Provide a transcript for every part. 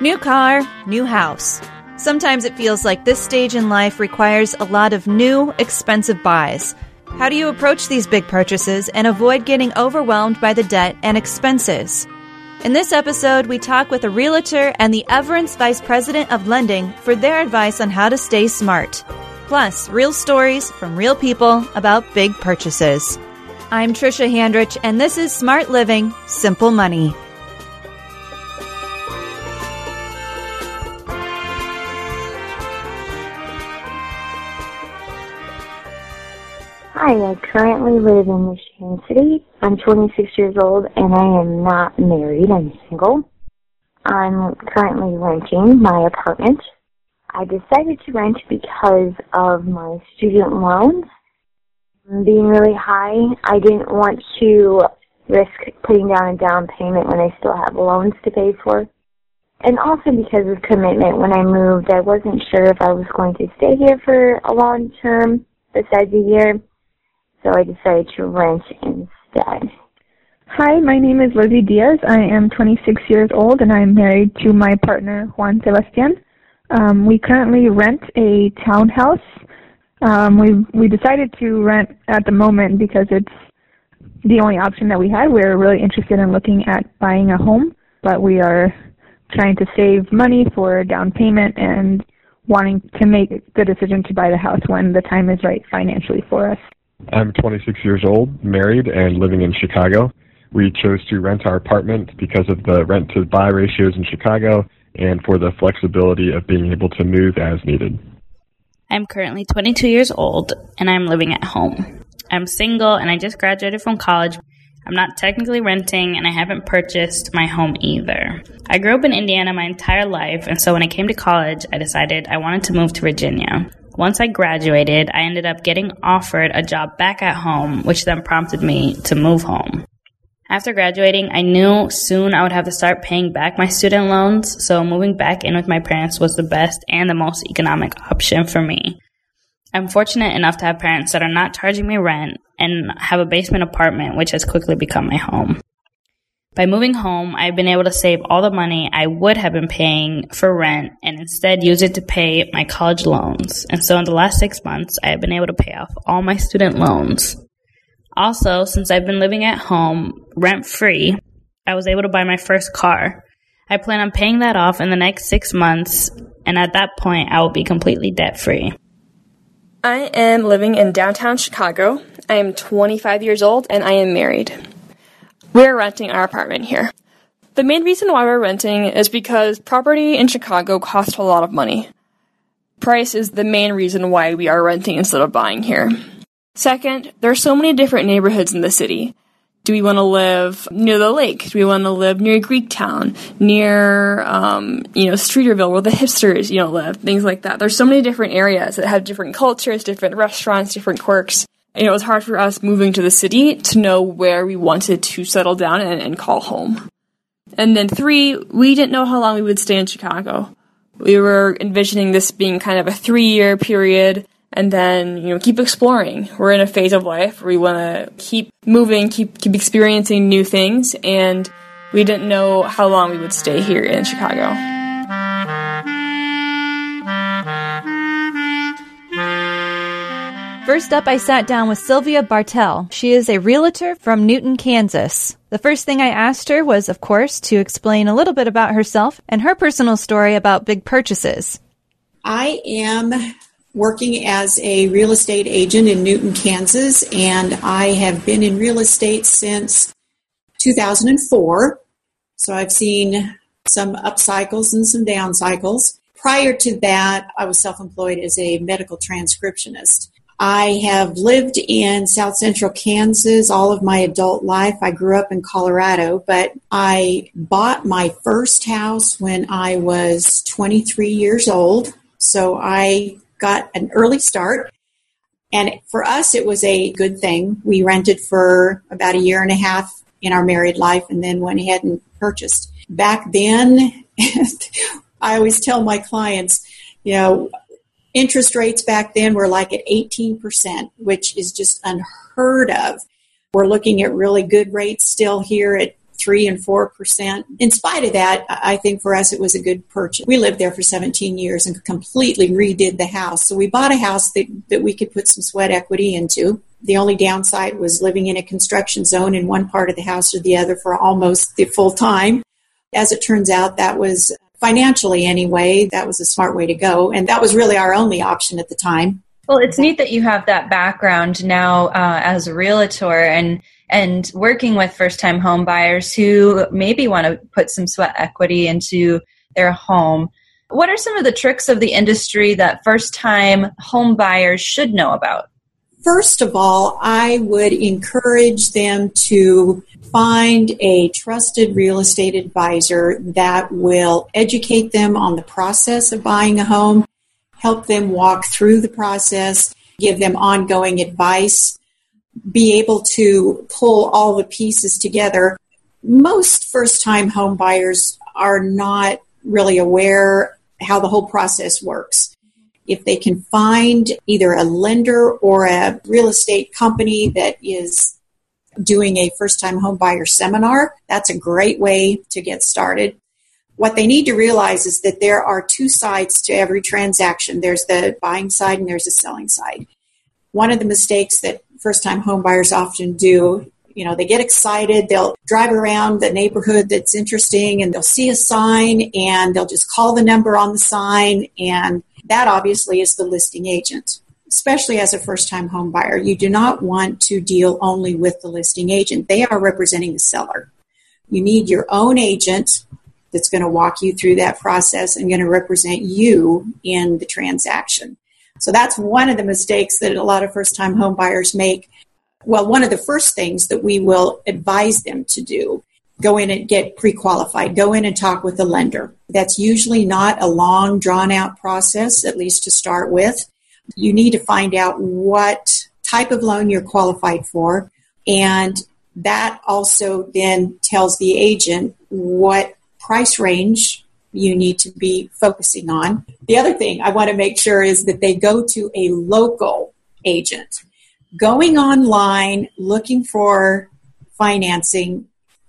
New car, new house. Sometimes it feels like this stage in life requires a lot of new, expensive buys. How do you approach these big purchases and avoid getting overwhelmed by the debt and expenses? In this episode, we talk with a realtor and the Everence Vice President of Lending for their advice on how to stay smart. Plus, real stories from real people about big purchases. I'm Trisha Handrich, and this is Smart Living, Simple Money. Hi, I currently live in Michigan City. I'm 26 years old and I am not married. I'm single. I'm currently renting my apartment. I decided to rent because of my student loans being really high. I didn't want to risk putting down a down payment when I still have loans to pay for. And also because of commitment, when I moved, I wasn't sure if I was going to stay here for a long term besides a year so I decided to rent instead. Hi, my name is Lizzie Diaz. I am 26 years old and I am married to my partner Juan Sebastian. Um, we currently rent a townhouse. Um, we we decided to rent at the moment because it's the only option that we had. We're really interested in looking at buying a home, but we are trying to save money for a down payment and wanting to make the decision to buy the house when the time is right financially for us. I'm 26 years old, married, and living in Chicago. We chose to rent our apartment because of the rent to buy ratios in Chicago and for the flexibility of being able to move as needed. I'm currently 22 years old and I'm living at home. I'm single and I just graduated from college. I'm not technically renting and I haven't purchased my home either. I grew up in Indiana my entire life, and so when I came to college, I decided I wanted to move to Virginia. Once I graduated, I ended up getting offered a job back at home, which then prompted me to move home. After graduating, I knew soon I would have to start paying back my student loans, so moving back in with my parents was the best and the most economic option for me. I'm fortunate enough to have parents that are not charging me rent and have a basement apartment, which has quickly become my home. By moving home, I've been able to save all the money I would have been paying for rent and instead use it to pay my college loans. And so in the last six months, I have been able to pay off all my student loans. Also, since I've been living at home rent free, I was able to buy my first car. I plan on paying that off in the next six months, and at that point, I will be completely debt free. I am living in downtown Chicago. I am 25 years old and I am married. We're renting our apartment here. The main reason why we're renting is because property in Chicago costs a lot of money. Price is the main reason why we are renting instead of buying here. Second, there are so many different neighborhoods in the city. Do we want to live near the lake? Do we want to live near Greektown, near, um, you know, Streeterville, where the hipsters, you know, live? Things like that. There's so many different areas that have different cultures, different restaurants, different quirks you know, it was hard for us moving to the city to know where we wanted to settle down and, and call home. And then three, we didn't know how long we would stay in Chicago. We were envisioning this being kind of a three year period and then, you know, keep exploring. We're in a phase of life where we want to keep moving, keep, keep experiencing new things. And we didn't know how long we would stay here in Chicago. First up, I sat down with Sylvia Bartel. She is a realtor from Newton, Kansas. The first thing I asked her was, of course, to explain a little bit about herself and her personal story about big purchases. I am working as a real estate agent in Newton, Kansas, and I have been in real estate since 2004. So I've seen some up cycles and some down cycles. Prior to that, I was self employed as a medical transcriptionist. I have lived in South Central Kansas all of my adult life. I grew up in Colorado, but I bought my first house when I was 23 years old. So I got an early start. And for us, it was a good thing. We rented for about a year and a half in our married life and then went ahead and purchased. Back then, I always tell my clients, you know, interest rates back then were like at 18%, which is just unheard of. We're looking at really good rates still here at three and four percent. In spite of that, I think for us it was a good purchase. We lived there for 17 years and completely redid the house. So we bought a house that, that we could put some sweat equity into. The only downside was living in a construction zone in one part of the house or the other for almost the full time. As it turns out, that was financially anyway, that was a smart way to go. And that was really our only option at the time. Well, it's neat that you have that background now uh, as a realtor and and working with first time home buyers who maybe want to put some sweat equity into their home. What are some of the tricks of the industry that first time home buyers should know about? First of all, I would encourage them to find a trusted real estate advisor that will educate them on the process of buying a home, help them walk through the process, give them ongoing advice, be able to pull all the pieces together. Most first time home buyers are not really aware how the whole process works if they can find either a lender or a real estate company that is doing a first time home buyer seminar, that's a great way to get started. What they need to realize is that there are two sides to every transaction there's the buying side and there's the selling side. One of the mistakes that first time home buyers often do you know, they get excited, they'll drive around the neighborhood that's interesting and they'll see a sign and they'll just call the number on the sign and that obviously is the listing agent. Especially as a first time home buyer, you do not want to deal only with the listing agent. They are representing the seller. You need your own agent that's going to walk you through that process and going to represent you in the transaction. So that's one of the mistakes that a lot of first time home buyers make. Well, one of the first things that we will advise them to do go in and get pre qualified, go in and talk with the lender. That's usually not a long, drawn out process, at least to start with. You need to find out what type of loan you're qualified for, and that also then tells the agent what price range you need to be focusing on. The other thing I want to make sure is that they go to a local agent. Going online looking for financing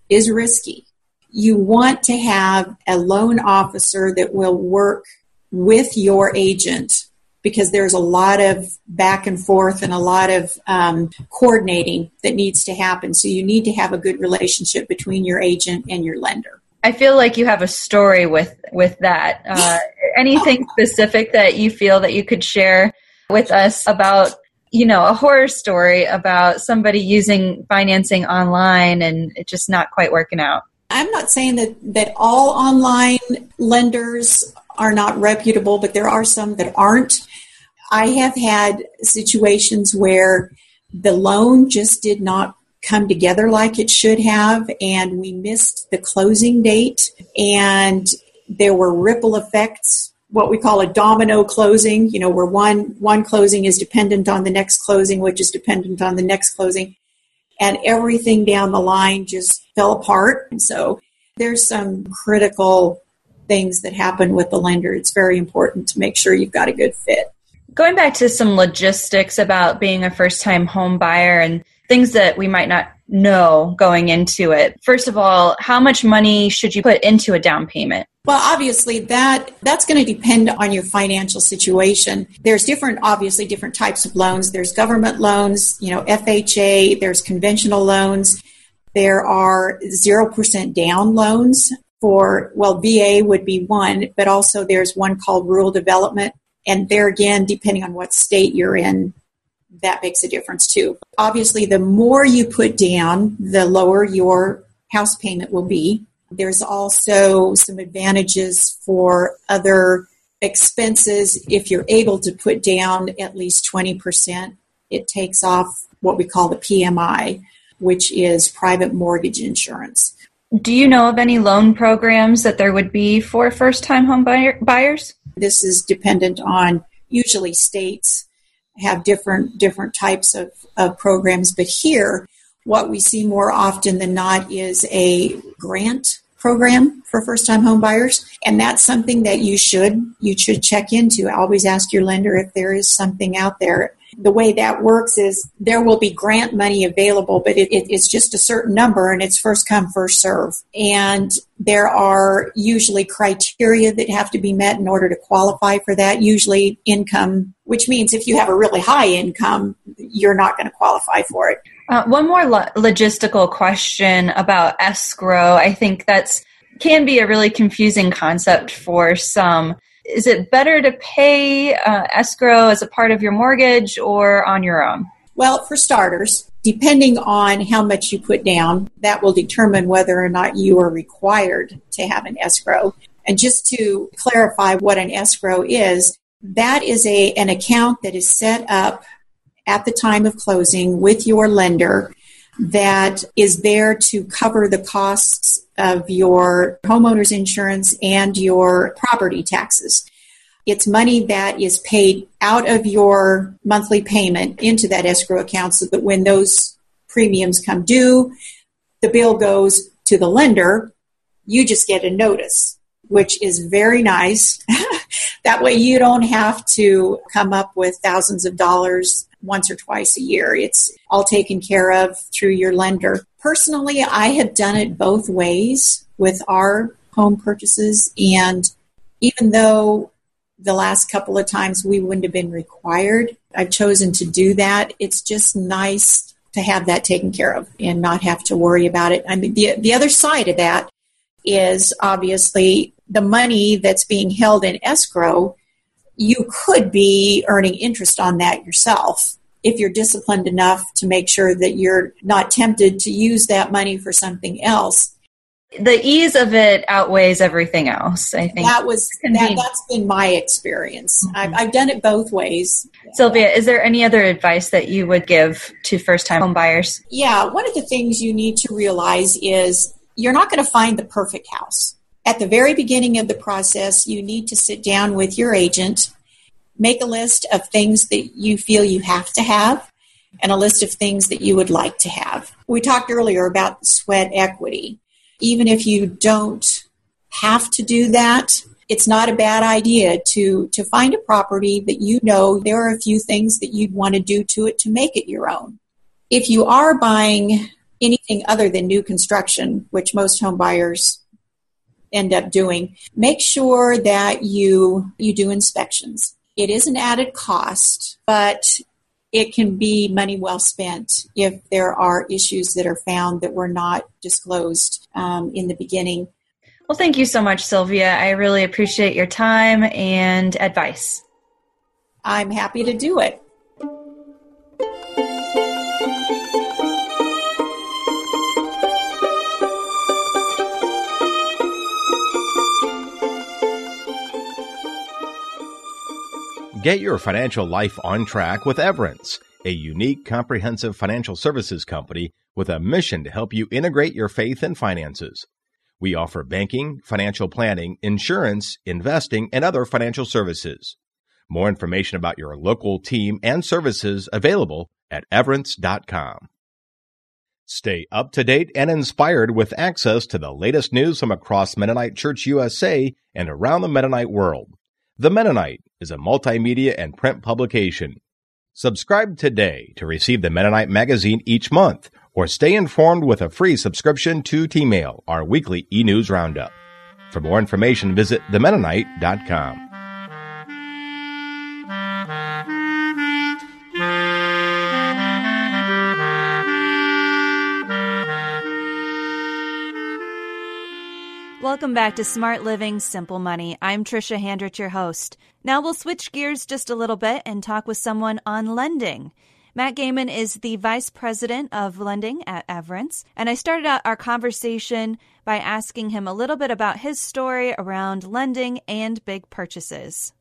is risky. You want to have a loan officer that will work with your agent because there's a lot of back and forth and a lot of um, coordinating that needs to happen. So you need to have a good relationship between your agent and your lender. I feel like you have a story with with that. Uh, anything specific that you feel that you could share with us about you know, a horror story about somebody using financing online and it just not quite working out. I'm not saying that, that all online lenders are not reputable, but there are some that aren't. I have had situations where the loan just did not come together like it should have, and we missed the closing date, and there were ripple effects what we call a domino closing, you know, where one one closing is dependent on the next closing, which is dependent on the next closing, and everything down the line just fell apart. And so there's some critical things that happen with the lender. It's very important to make sure you've got a good fit. Going back to some logistics about being a first time home buyer and things that we might not know going into it. First of all, how much money should you put into a down payment? Well, obviously that that's going to depend on your financial situation. There's different obviously different types of loans. There's government loans, you know, FHA, there's conventional loans. There are 0% down loans for well, VA would be one, but also there's one called rural development and there again depending on what state you're in that makes a difference too. Obviously, the more you put down, the lower your house payment will be. There's also some advantages for other expenses. If you're able to put down at least 20%, it takes off what we call the PMI, which is private mortgage insurance. Do you know of any loan programs that there would be for first time home buyer, buyers? This is dependent on usually states have different different types of, of programs, but here what we see more often than not is a grant program for first time home buyers and that's something that you should you should check into always ask your lender if there is something out there The way that works is there will be grant money available, but it, it, it's just a certain number and it's first come, first serve. And there are usually criteria that have to be met in order to qualify for that, usually income, which means if you have a really high income, you're not going to qualify for it. Uh, one more lo- logistical question about escrow. I think that's can be a really confusing concept for some. Is it better to pay uh, escrow as a part of your mortgage or on your own? Well, for starters, depending on how much you put down, that will determine whether or not you are required to have an escrow. And just to clarify what an escrow is, that is a, an account that is set up at the time of closing with your lender that is there to cover the costs of your homeowner's insurance and your property taxes. It's money that is paid out of your monthly payment into that escrow account so that when those premiums come due, the bill goes to the lender. You just get a notice, which is very nice. that way you don't have to come up with thousands of dollars once or twice a year. It's all taken care of through your lender. Personally, I have done it both ways with our home purchases. And even though the last couple of times we wouldn't have been required, I've chosen to do that. It's just nice to have that taken care of and not have to worry about it. I mean, the, the other side of that is obviously the money that's being held in escrow you could be earning interest on that yourself if you're disciplined enough to make sure that you're not tempted to use that money for something else. The ease of it outweighs everything else. I think that was that, has been my experience. Mm-hmm. I've, I've done it both ways. Sylvia, is there any other advice that you would give to first-time home buyers? Yeah, one of the things you need to realize is you're not going to find the perfect house at the very beginning of the process, you need to sit down with your agent, make a list of things that you feel you have to have, and a list of things that you would like to have. We talked earlier about sweat equity. Even if you don't have to do that, it's not a bad idea to, to find a property that you know there are a few things that you'd want to do to it to make it your own. If you are buying anything other than new construction, which most home buyers end up doing, make sure that you you do inspections. It is an added cost, but it can be money well spent if there are issues that are found that were not disclosed um, in the beginning. Well, thank you so much, Sylvia. I really appreciate your time and advice. I'm happy to do it. Get your financial life on track with Everence, a unique, comprehensive financial services company with a mission to help you integrate your faith and finances. We offer banking, financial planning, insurance, investing, and other financial services. More information about your local team and services available at everence.com. Stay up to date and inspired with access to the latest news from across Mennonite Church USA and around the Mennonite world. The Mennonite is a multimedia and print publication. Subscribe today to receive the Mennonite magazine each month or stay informed with a free subscription to T-Mail, our weekly e-news roundup. For more information, visit themennonite.com. Welcome back to Smart Living Simple Money. I'm Trisha Handrich, your host. Now we'll switch gears just a little bit and talk with someone on lending. Matt Gaiman is the vice president of lending at Everence, and I started out our conversation by asking him a little bit about his story around lending and big purchases.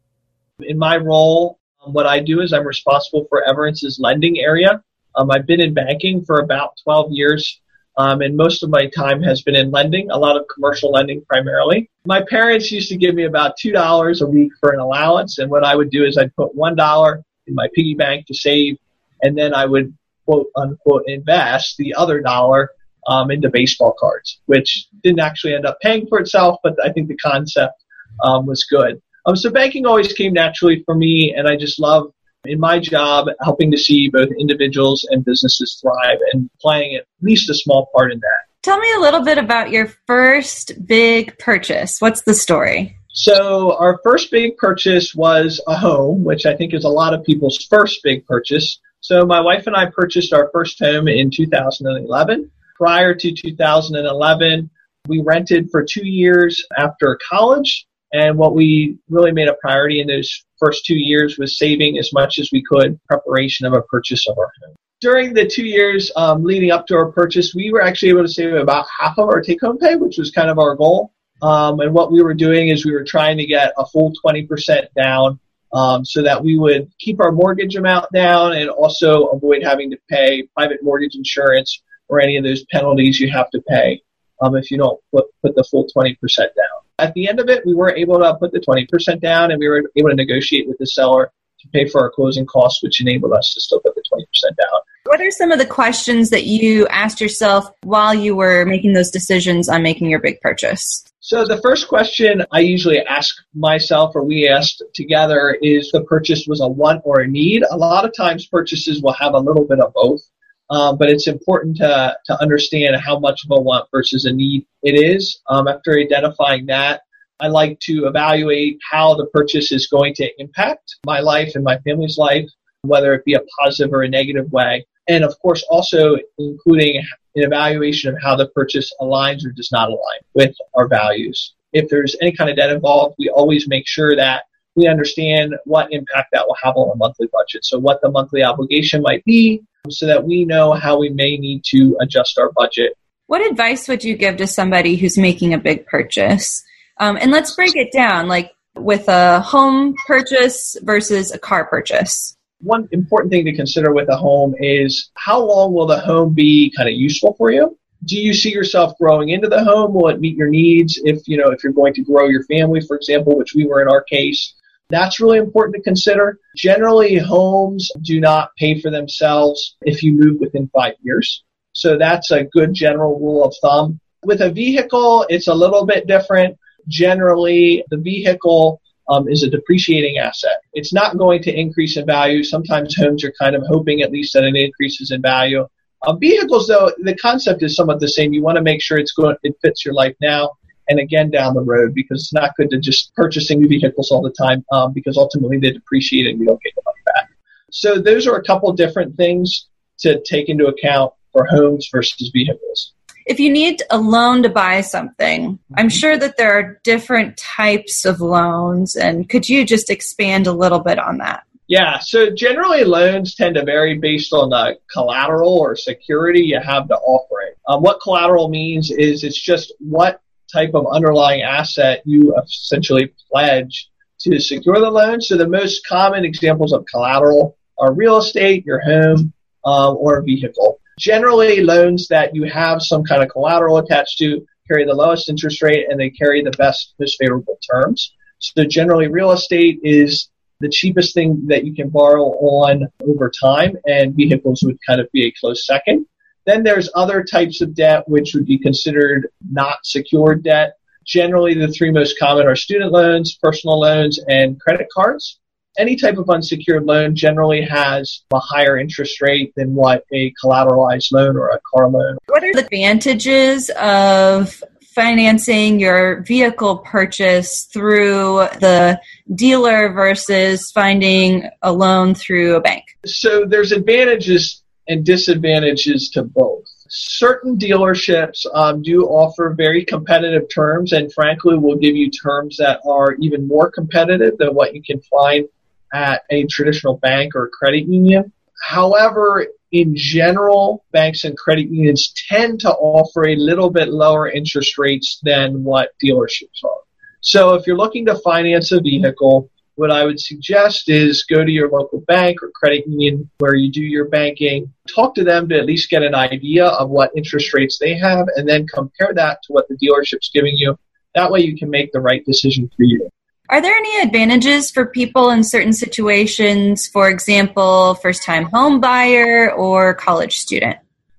In my role, um, what I do is I'm responsible for Everence's lending area. Um, I've been in banking for about 12 years um, and most of my time has been in lending, a lot of commercial lending primarily. My parents used to give me about $2 a week for an allowance. And what I would do is I'd put $1 in my piggy bank to save, and then I would quote unquote invest the other dollar um, into baseball cards, which didn't actually end up paying for itself, but I think the concept um, was good. Um, so banking always came naturally for me, and I just love in my job helping to see both individuals and businesses thrive and playing at least a small part in that. Tell me a little bit about your first big purchase. What's the story? So, our first big purchase was a home, which I think is a lot of people's first big purchase. So, my wife and I purchased our first home in 2011. Prior to 2011, we rented for two years after college. And what we really made a priority in those first two years was saving as much as we could preparation of a purchase of our home during the two years um, leading up to our purchase, we were actually able to save about half of our take home pay, which was kind of our goal. Um, and what we were doing is we were trying to get a full 20% down um, so that we would keep our mortgage amount down and also avoid having to pay private mortgage insurance or any of those penalties you have to pay um, if you don't put, put the full 20% down. At the end of it, we were able to put the 20% down and we were able to negotiate with the seller to pay for our closing costs, which enabled us to still put the 20% down. What are some of the questions that you asked yourself while you were making those decisions on making your big purchase? So the first question I usually ask myself or we asked together is the purchase was a want or a need. A lot of times purchases will have a little bit of both. Um, but it's important to, to understand how much of a want versus a need it is. Um, after identifying that, I like to evaluate how the purchase is going to impact my life and my family's life, whether it be a positive or a negative way and of course also including an evaluation of how the purchase aligns or does not align with our values. If there's any kind of debt involved, we always make sure that we understand what impact that will have on a monthly budget. So what the monthly obligation might be so that we know how we may need to adjust our budget. What advice would you give to somebody who's making a big purchase? Um, and let's break it down like with a home purchase versus a car purchase one important thing to consider with a home is how long will the home be kind of useful for you? Do you see yourself growing into the home? Will it meet your needs? If you know if you're going to grow your family, for example, which we were in our case, that's really important to consider. Generally, homes do not pay for themselves if you move within five years. So that's a good general rule of thumb. With a vehicle, it's a little bit different. Generally, the vehicle um, is a depreciating asset. It's not going to increase in value. Sometimes homes are kind of hoping at least that it increases in value. Uh, vehicles, though, the concept is somewhat the same. You want to make sure it's going, it fits your life now and again down the road because it's not good to just purchasing new vehicles all the time um, because ultimately they depreciate and you don't get the money back. So those are a couple different things to take into account for homes versus vehicles if you need a loan to buy something, I'm sure that there are different types of loans. And could you just expand a little bit on that? Yeah, so generally loans tend to vary based on the collateral or security you have to offer it. Um, what collateral means is it's just what type of underlying asset you essentially pledge to secure the loan. So the most common examples of collateral are real estate, your home, um, or a vehicle. Generally, loans that you have some kind of collateral attached to carry the lowest interest rate and they carry the best, most favorable terms. So generally, real estate is the cheapest thing that you can borrow on over time, and vehicles would kind of be a close second. Then there's other types of debt which would be considered not secured debt. Generally, the three most common are student loans, personal loans, and credit cards any type of unsecured loan generally has a higher interest rate than what a collateralized loan or a car loan. What are the advantages of financing your vehicle purchase through the dealer versus finding a loan through a bank? So there's advantages and disadvantages to both. Certain dealerships um, do offer very competitive terms, and frankly, will give you terms that are even more competitive than what you can find at a traditional bank or credit union. However, in general, banks and credit unions tend to offer a little bit lower interest rates than what dealerships are. So if you're looking to finance a vehicle, what I would suggest is go to your local bank or credit union where you do your banking, talk to them to at least get an idea of what interest rates they have, and then compare that to what the dealership's giving you. That way you can make the right decision for you. Are there any advantages for people in certain situations, for example, first time home buyer or college student?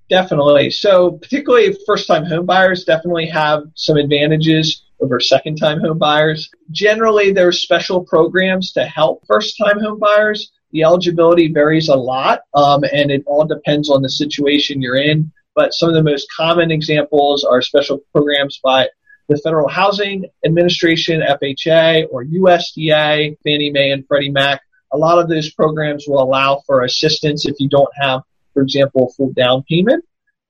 Definitely. So, particularly first time home buyers definitely have some advantages over second time home buyers. Generally, there are special programs to help first time home buyers. The eligibility varies a lot, um, and it all depends on the situation you're in. But some of the most common examples are special programs by the Federal Housing Administration, FHA, or USDA, Fannie Mae and Freddie Mac. A lot of those programs will allow for assistance if you don't have, for example, a full down payment.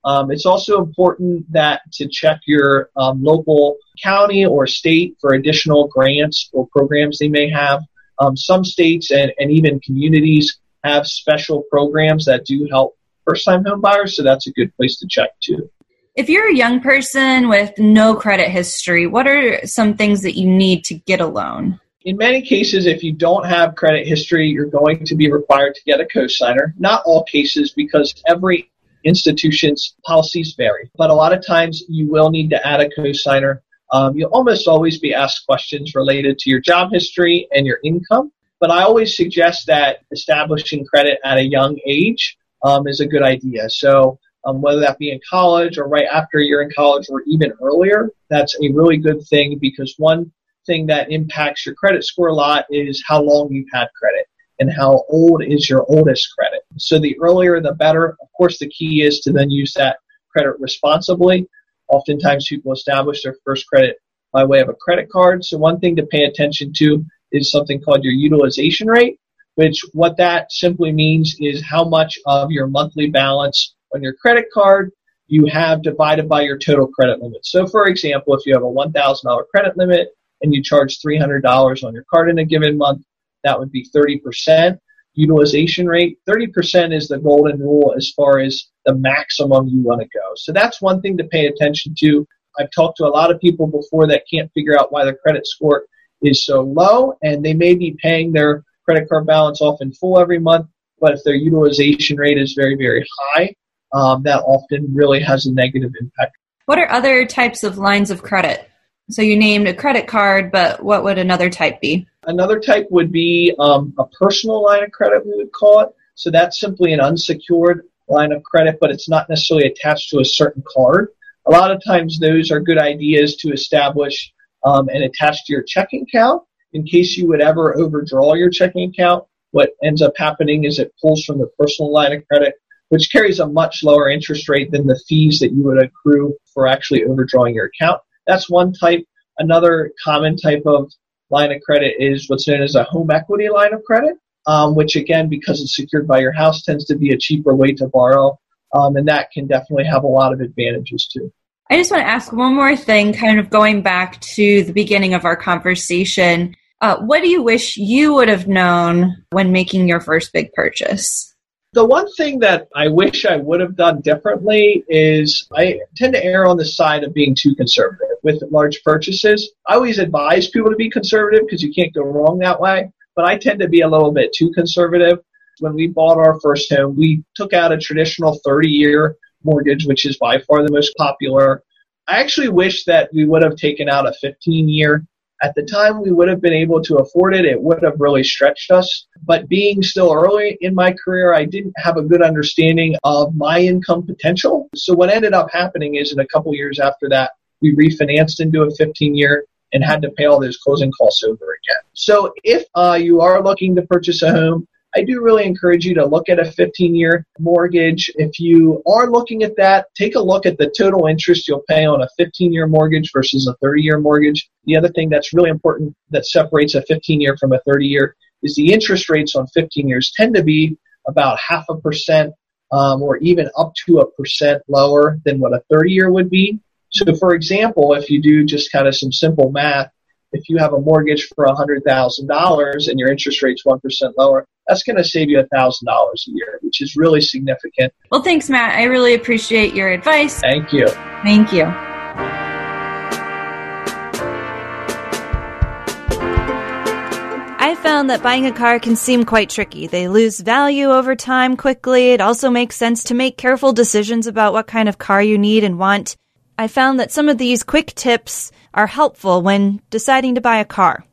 Um, it's also important that to check your um, local county or state for additional grants or programs they may have. Um, some states and, and even communities have special programs that do help first time home buyers, so that's a good place to check too. If you're a young person with no credit history, what are some things that you need to get a loan? In many cases, if you don't have credit history, you're going to be required to get a cosigner. Not all cases, because every institution's policies vary. But a lot of times, you will need to add a cosigner. Um, you'll almost always be asked questions related to your job history and your income. But I always suggest that establishing credit at a young age um, is a good idea. So um, whether that be in college or right after you're in college or even earlier, that's a really good thing because one thing that impacts your credit score a lot is how long you've had credit and how old is your oldest credit. So the earlier the better. Of course, the key is to then use that credit responsibly. Oftentimes people establish their first credit by way of a credit card. So one thing to pay attention to is something called your utilization rate, which what that simply means is how much of your monthly balance on your credit card you have divided by your total credit limit. So, for example, if you have a $1,000 credit limit and you charge $300 on your card in a given month, that would be 30% utilization rate. 30% is the golden rule as far as the maximum you want to go. So, that's one thing to pay attention to. I've talked to a lot of people before that can't figure out why their credit score is so low, and they may be paying their credit card balance off in full every month, but if their utilization rate is very, very high, um, that often really has a negative impact. What are other types of lines of credit? So you named a credit card, but what would another type be? Another type would be um, a personal line of credit, we would call it. So that's simply an unsecured line of credit, but it's not necessarily attached to a certain card. A lot of times those are good ideas to establish um, and attach to your checking account in case you would ever overdraw your checking account. What ends up happening is it pulls from the personal line of credit which carries a much lower interest rate than the fees that you would accrue for actually overdrawing your account. That's one type. Another common type of line of credit is what's known as a home equity line of credit, um, which again, because it's secured by your house, tends to be a cheaper way to borrow. Um, and that can definitely have a lot of advantages too. I just want to ask one more thing, kind of going back to the beginning of our conversation. Uh, what do you wish you would have known when making your first big purchase? The one thing that I wish I would have done differently is I tend to err on the side of being too conservative with large purchases. I always advise people to be conservative because you can't go wrong that way, but I tend to be a little bit too conservative. When we bought our first home, we took out a traditional 30 year mortgage, which is by far the most popular. I actually wish that we would have taken out a 15 year at the time, we would have been able to afford it. It would have really stretched us. But being still early in my career, I didn't have a good understanding of my income potential. So what ended up happening is in a couple years after that, we refinanced into a 15 year and had to pay all those closing costs over again. So if uh, you are looking to purchase a home, I do really encourage you to look at a 15 year mortgage. If you are looking at that, take a look at the total interest you'll pay on a 15 year mortgage versus a 30 year mortgage. The other thing that's really important that separates a 15 year from a 30 year is the interest rates on 15 years tend to be about half a percent um, or even up to a percent lower than what a 30 year would be. So, for example, if you do just kind of some simple math, if you have a mortgage for $100,000 and your interest rate's 1% lower, that's going to save you $1,000 a year, which is really significant. Well, thanks, Matt. I really appreciate your advice. Thank you. Thank you. I found that buying a car can seem quite tricky. They lose value over time quickly. It also makes sense to make careful decisions about what kind of car you need and want. I found that some of these quick tips are helpful when deciding to buy a car.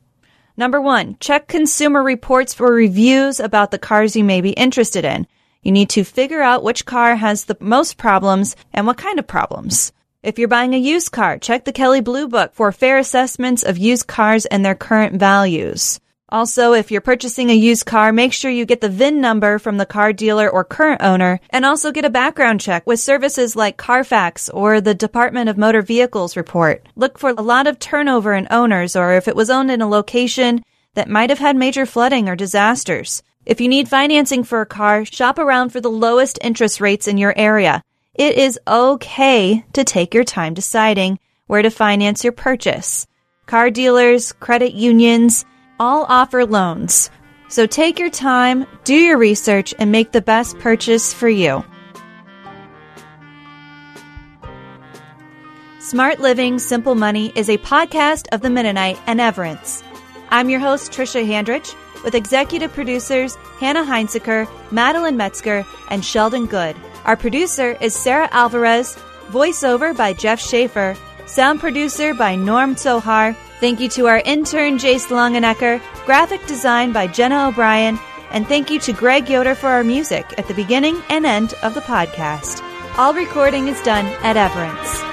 Number one, check consumer reports for reviews about the cars you may be interested in. You need to figure out which car has the most problems and what kind of problems. If you're buying a used car, check the Kelley Blue Book for fair assessments of used cars and their current values. Also, if you're purchasing a used car, make sure you get the VIN number from the car dealer or current owner and also get a background check with services like Carfax or the Department of Motor Vehicles report. Look for a lot of turnover in owners or if it was owned in a location that might have had major flooding or disasters. If you need financing for a car, shop around for the lowest interest rates in your area. It is okay to take your time deciding where to finance your purchase. Car dealers, credit unions, all offer loans. So take your time, do your research, and make the best purchase for you. Smart Living, Simple Money is a podcast of the Mennonite and Everence. I'm your host, Trisha Handrich, with executive producers Hannah Heinzekehr, Madeline Metzger, and Sheldon Good. Our producer is Sarah Alvarez, voiceover by Jeff Schaefer, sound producer by Norm Sohar, Thank you to our intern, Jace Longenecker, graphic design by Jenna O'Brien, and thank you to Greg Yoder for our music at the beginning and end of the podcast. All recording is done at Everence.